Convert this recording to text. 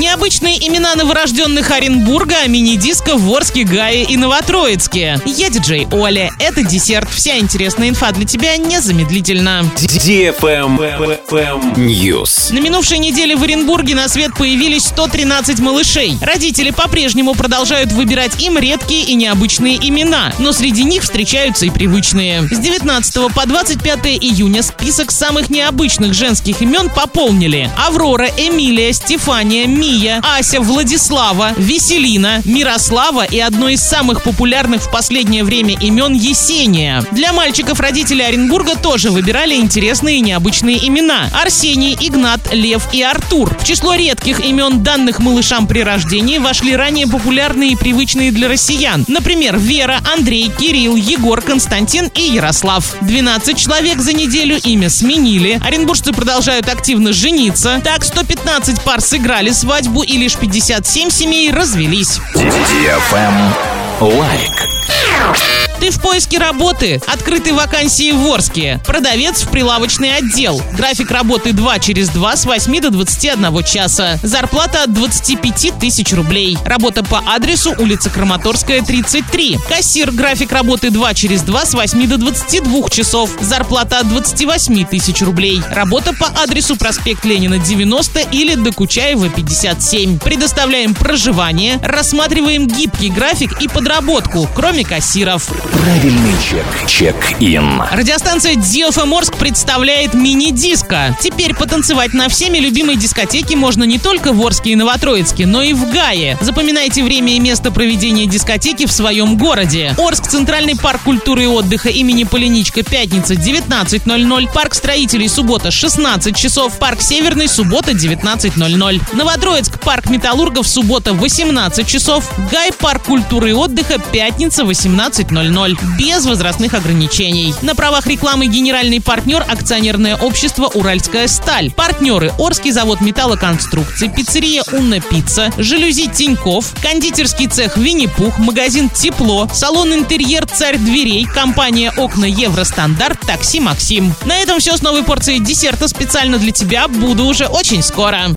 Необычные имена новорожденных Оренбурга, мини-диско в Орске, Гае и Новотроицке. Я диджей Оля. Это десерт. Вся интересная инфа для тебя незамедлительно. News. На минувшей неделе в Оренбурге на свет появились 113 малышей. Родители по-прежнему продолжают выбирать им редкие и необычные имена, но среди них встречаются и привычные. С 19 по 25 июня список самых необычных женских имен пополнили. Аврора, Эмилия, Стефания, Мия, Ася, Владислава, Веселина, Мирослава и одно из самых популярных в последнее время имен Есения. Для мальчиков родители Оренбурга тоже выбирали интересные и необычные имена. Арсений, Игнат, Лев и Артур. В число редких имен данных малышам при рождении вошли ранее популярные и привычные для россиян. Например, Вера, Андрей, Кирилл, Егор, Константин и Ярослав. 12 человек за неделю имя сменили. Оренбуржцы продолжают активно жениться. Так, 115 пар сыграли свадьбу и лишь 57 семей развелись. Лайк. В поиске работы? Открыты вакансии в Орске. Продавец в прилавочный отдел. График работы 2 через 2 с 8 до 21 часа. Зарплата от 25 тысяч рублей. Работа по адресу улица Краматорская, 33. Кассир. График работы 2 через 2 с 8 до 22 часов. Зарплата от 28 тысяч рублей. Работа по адресу проспект Ленина, 90 или Докучаева, 57. Предоставляем проживание, рассматриваем гибкий график и подработку, кроме кассиров. Правильный чек. Чек-ин. Радиостанция DFM Орск представляет мини-диско. Теперь потанцевать на всеми любимой дискотеке можно не только в Орске и Новотроицке, но и в Гае. Запоминайте время и место проведения дискотеки в своем городе. Орск, Центральный парк культуры и отдыха имени Полиничка, пятница 19.00, парк строителей, суббота 16 часов, парк Северный, суббота 19.00. Новотроицк, парк металлургов, суббота 18 часов, Гай, парк культуры и отдыха, пятница 18.00 без возрастных ограничений. На правах рекламы генеральный партнер акционерное общество «Уральская сталь». Партнеры Орский завод металлоконструкций, пиццерия «Унна Пицца», жалюзи Тиньков, кондитерский цех «Винни-Пух», магазин «Тепло», салон «Интерьер Царь дверей», компания «Окна Евростандарт», такси «Максим». На этом все с новой порцией десерта специально для тебя. Буду уже очень скоро.